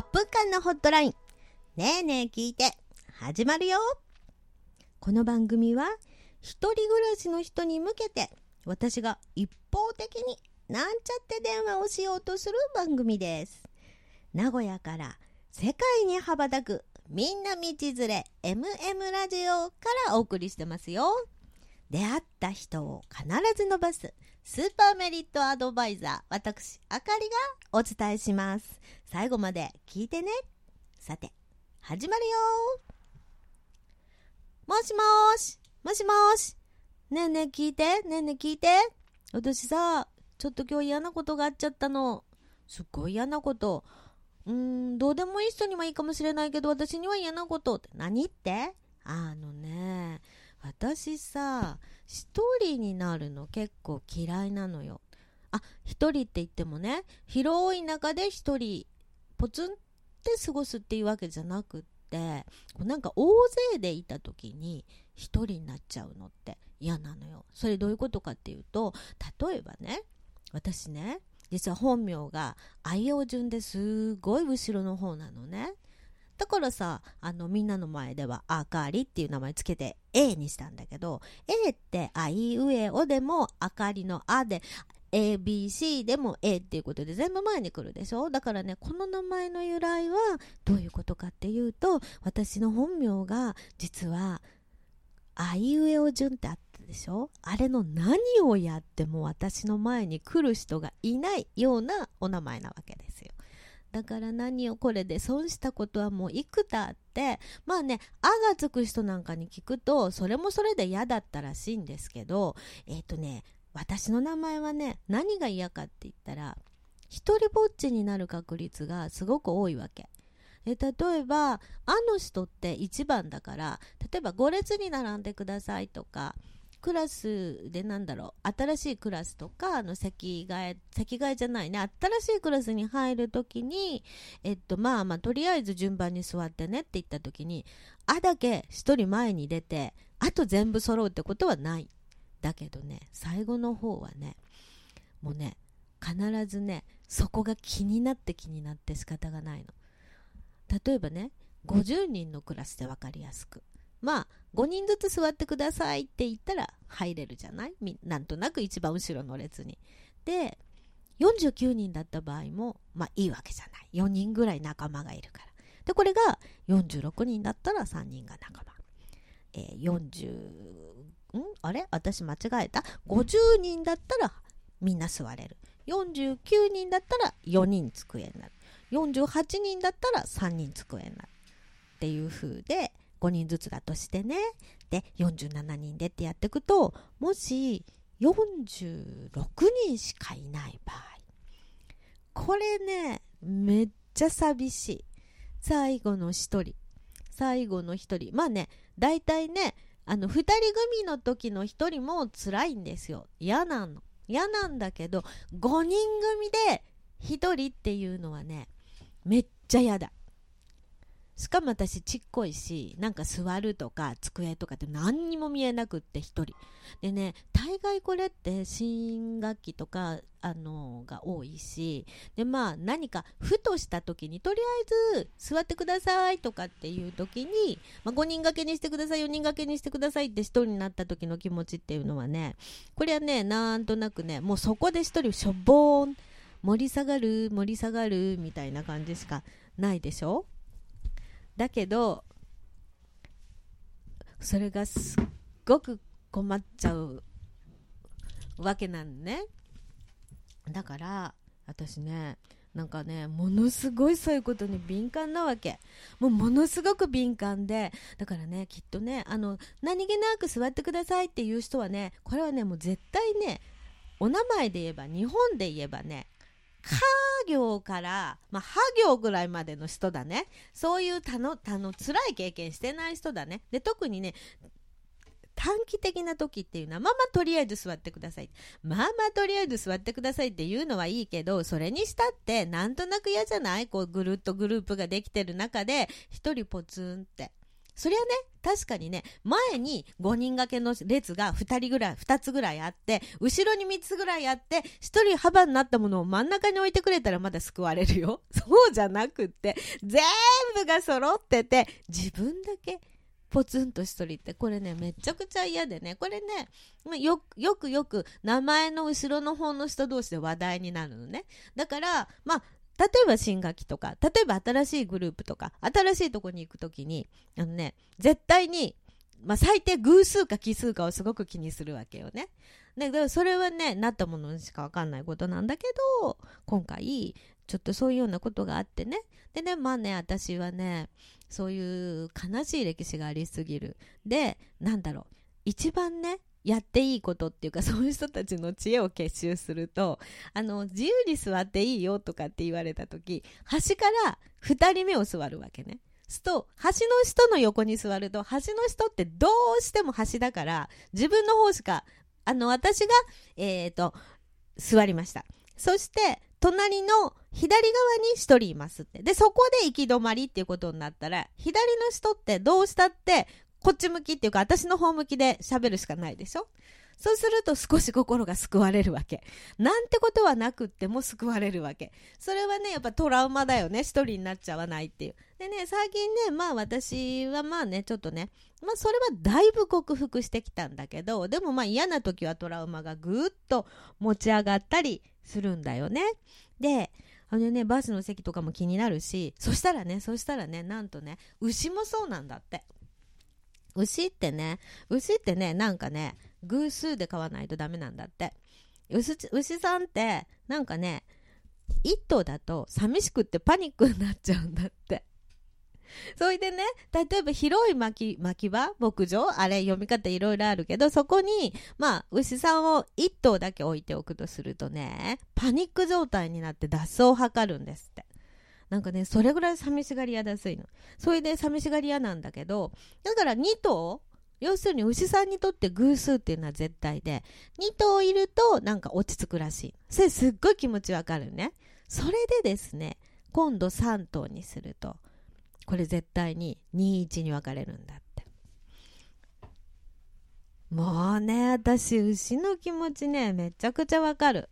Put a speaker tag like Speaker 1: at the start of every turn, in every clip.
Speaker 1: 8分間のホットライン。ねえねえ聞いて。始まるよ。この番組は、一人暮らしの人に向けて、私が一方的になんちゃって電話をしようとする番組です。名古屋から世界に羽ばたくみんな道連れ MM ラジオからお送りしてますよ。出会った人を必ず伸ばすスーパーメリットアドバイザー、私、あかりがお伝えします。最後まで聞いてね。さて、始まるよもしもし、もしもし。ねえねえ聞いて、ねえねえ聞いて。私さ、ちょっと今日嫌なことがあっちゃったの。すっごい嫌なこと。うーん、どうでもいい人にはいいかもしれないけど、私には嫌なことって。何って？あのね、私さ、一人になるの結構嫌いなのよ。あ、一人って言ってもね、広い中で一人、ポツンって過ごすっていうわけじゃなくって、なんか大勢でいた時に一人になっちゃうのって嫌なのよ。それどういうことかっていうと、例えばね、私ね、実は本名が愛用順ですごい後ろの方なのね。だからさ、あの、みんなの前では、あかりっていう名前つけて A にしたんだけど、A って、あいうえおでも、あかりのあで、ABC でも A っていうことで全部前に来るでしょ？だからね、この名前の由来はどういうことかっていうと、私の本名が実は、あいうえお順ってあったでしょ？あれの何をやっても私の前に来る人がいないようなお名前なわけです。だから何をこれで損したことはもう幾多あってまあね「あ」がつく人なんかに聞くとそれもそれで嫌だったらしいんですけどえっ、ー、とね私の名前はね何が嫌かって言ったら一人ぼっちになる確率がすごく多いわけ。え例えば「あ」の人って1番だから例えば5列に並んでくださいとかクラスでなんだろう新しいクラスとかあの席替え席替えじゃないね。新しいクラスに入るときにえっとまあまあとりあえず順番に座ってねって言ったときに「あ」だけ1人前に出てあと全部揃うってことはない。だけどね最後の方はねもうね必ずねそこが気になって気になって仕方がないの。例えばね50人のクラスで分かりやすく。まあ5人ずつ座ってくださいって言ったら入れるじゃない？なんとなく一番後ろの列に。で、49人だった場合も、まあいいわけじゃない。4人ぐらい仲間がいるから。で、これが46人だったら3人が仲間。えー、40、ん？あれ？私間違えた ?50 人だったらみんな座れる。49人だったら4人机になる。48人だったら3人机になる。っていう風で、5人ずつだとしてね。で47人でってやっていくともし46人しかいない場合。これねめっちゃ寂しい。最後の1人。最後の1人。まあね大体ねあの2人組の時の1人も辛いんですよ。嫌なの。嫌なんだけど5人組で1人っていうのはねめっちゃ嫌だ。しかも私ちっこいしなんか座るとか机とかって何にも見えなくって1人。でね大概これって新学期とかあのが多いしでまあ何かふとした時にとりあえず座ってくださいとかっていう時に、まあ、5人掛けにしてください4人掛けにしてくださいって1人になった時の気持ちっていうのはねこれはねなんとなくねもうそこで1人しょぼーん盛り下がる盛り下がるみたいな感じしかないでしょ？だけどそれがすっごく困っちゃうわけなんね。だから私ねなんかねものすごいそういうことに敏感なわけ。もうものすごく敏感でだからねきっとねあの何気なく座ってくださいっていう人はねこれはねもう絶対ねお名前で言えば日本で言えばね家業から、まあ、は行ぐらいまでの人だね。そういうたの、たの、辛い経験してない人だね。で、特にね、短期的な時っていうのは、まあまあとりあえず座ってください。まあまあとりあえず座ってくださいっていうのはいいけど、それにしたってなんとなく嫌じゃない？こうぐるっとグループができてる中で、一人ポツンってそりゃね、確かにね、前に5人掛けの列が2人ぐらい、2つぐらいあって、後ろに3つぐらいあって、1人幅になったものを真ん中に置いてくれたらまだ救われるよ。そうじゃなくって、全部が揃ってて、自分だけポツンと一人ってこれねめちゃくちゃ嫌でねこれねよよくよく名前の後ろの方の人同士で話題になるのねだからまあ例えば新学期とか、例えば新しいグループとか、新しいとこに行くときに、あのね、絶対に、まあ、最低偶数か奇数かをすごく気にするわけよね。で、それはね、なったものにしかわかんないことなんだけど、今回、ちょっとそういうようなことがあってね。でね、まあね、私はね、そういう悲しい歴史がありすぎる。で、なんだろう、一番ね、やっていいことっていうかそういう人たちの知恵を結集するとあの自由に座っていいよとかって言われた時端から2人目を座るわけね。すと端の人の横に座ると端の人ってどうしても端だから自分の方しかあの私が、えーと、座りましたそして隣の左側に1人いますってでそこで行き止まりっていうことになったら左の人ってどうしたってこっち向きっていうか、私の方向きで喋るしかないでしょ？そうすると少し心が救われるわけ。なんてことはなくっても救われるわけ。それはね、やっぱトラウマだよね。一人になっちゃわないっていう。でね、最近ね、まあ私はまあね、ちょっとね、まあそれはだいぶ克服してきたんだけど、でもまあ嫌な時はトラウマがぐーっと持ち上がったりするんだよね。で、あのね、バスの席とかも気になるし、そしたらね、そしたらね、なんとね、牛もそうなんだって。牛ってね、牛ってね、なんかね、偶数で買わないとダメなんだって。牛牛さんって、なんかね、1頭だと寂しくってパニックになっちゃうんだって。それでね、例えば広い巻き巻き場牧場あれ読み方いろいろあるけど、そこに、まあ、牛さんを1頭だけ置いておくとするとね、パニック状態になって脱走を図るんですって。なんかね、それぐらい寂しがり屋だすいの。それで寂しがり屋なんだけど、だから2頭要するに牛さんにとって偶数っていうのは絶対で、2頭いるとなんか落ち着くらしい。それすっごい気持ちわかるね。それでですね、今度3頭にすると、これ絶対に21に分かれるんだって。もうね、私、牛の気持ちね、めちゃくちゃわかる。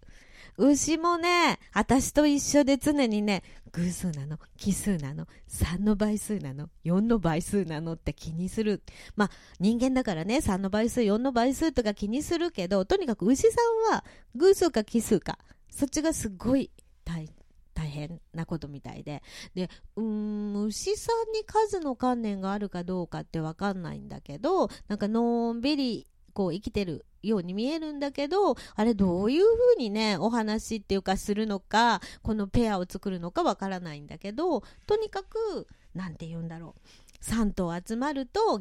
Speaker 1: 牛もね、私と一緒で常にね、偶数なの奇数なの3の倍数なの4の倍数なのって気にする。まあ人間だからね、3の倍数、4の倍数とか気にするけど、とにかく牛さんは偶数か奇数か、そっちがすごい大大変なことみたいで。で、うーん、牛さんに数の観念があるかどうかってわかんないんだけど、なんかのんびりこう生きてるように見えるんだけど、あれどういう風にね、お話っていうかするのか、このペアを作るのかわからないんだけど、とにかく、なんて言うんだろう。3頭集まると、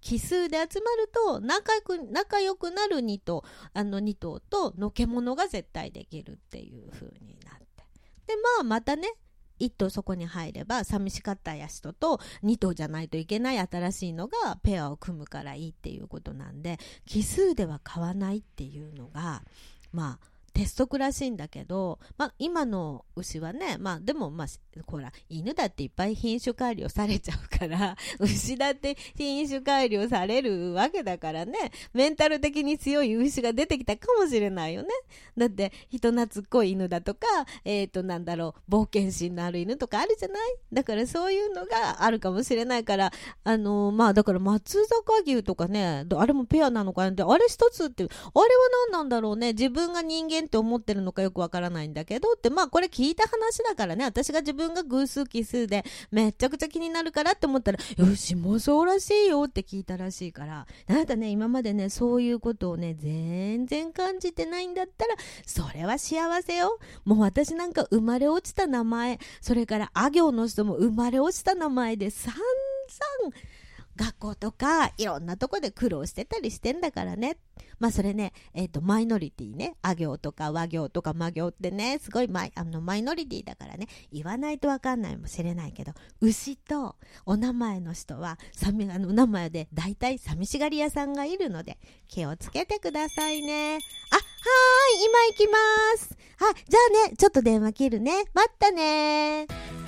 Speaker 1: 奇数で集まると、仲良く、仲良くなる2頭、あの2頭とのけ者が絶対できるっていう風になって。で、まあまたね、1頭そこに入れば寂しかったや人と2頭じゃないといけない新しいのがペアを組むからいいっていうことなんで奇数では買わないっていうのがまあ鉄則らしいんだけど、まあ、今の牛はね、まあ、でも、まあ、ほら、犬だっていっぱい品種改良されちゃうから、牛だって品種改良されるわけだからね、メンタル的に強い牛が出てきたかもしれないよね。だって、人懐っこい犬だとか、えっ、ー、と、なんだろう、冒険心のある犬とかあるじゃない？だからそういうのがあるかもしれないから、あのー、まあ、だから松坂牛とかね、あれもペアなのかなって、あれ一つって、あれは何なんだろうね、自分が人間って思ってるのかよくわからないんだけどってまあこれ聞いた話だからね。私が自分が偶数奇数でめちゃくちゃ気になるからって思ったらよしもうそうらしいよって聞いたらしいから。あなたね今までねそういうことをね全然感じてないんだったらそれは幸せよ。もう私なんか生まれ落ちた名前それからあ行の人も生まれ落ちた名前で散々学校とかいろんなとこで苦労してたりしてんだからね。まあそれね、えっ、ー、と、マイノリティね、あ行とか和行とか魔行ってね、すごいマイあのマイノリティだからね、言わないとわかんないかもしれないけど、牛とお名前の人は、さみあのお名前で大体寂しがり屋さんがいるので、気をつけてくださいね。あ、はーい、今行きます。はい、じゃあね、ちょっと電話切るね。待ったね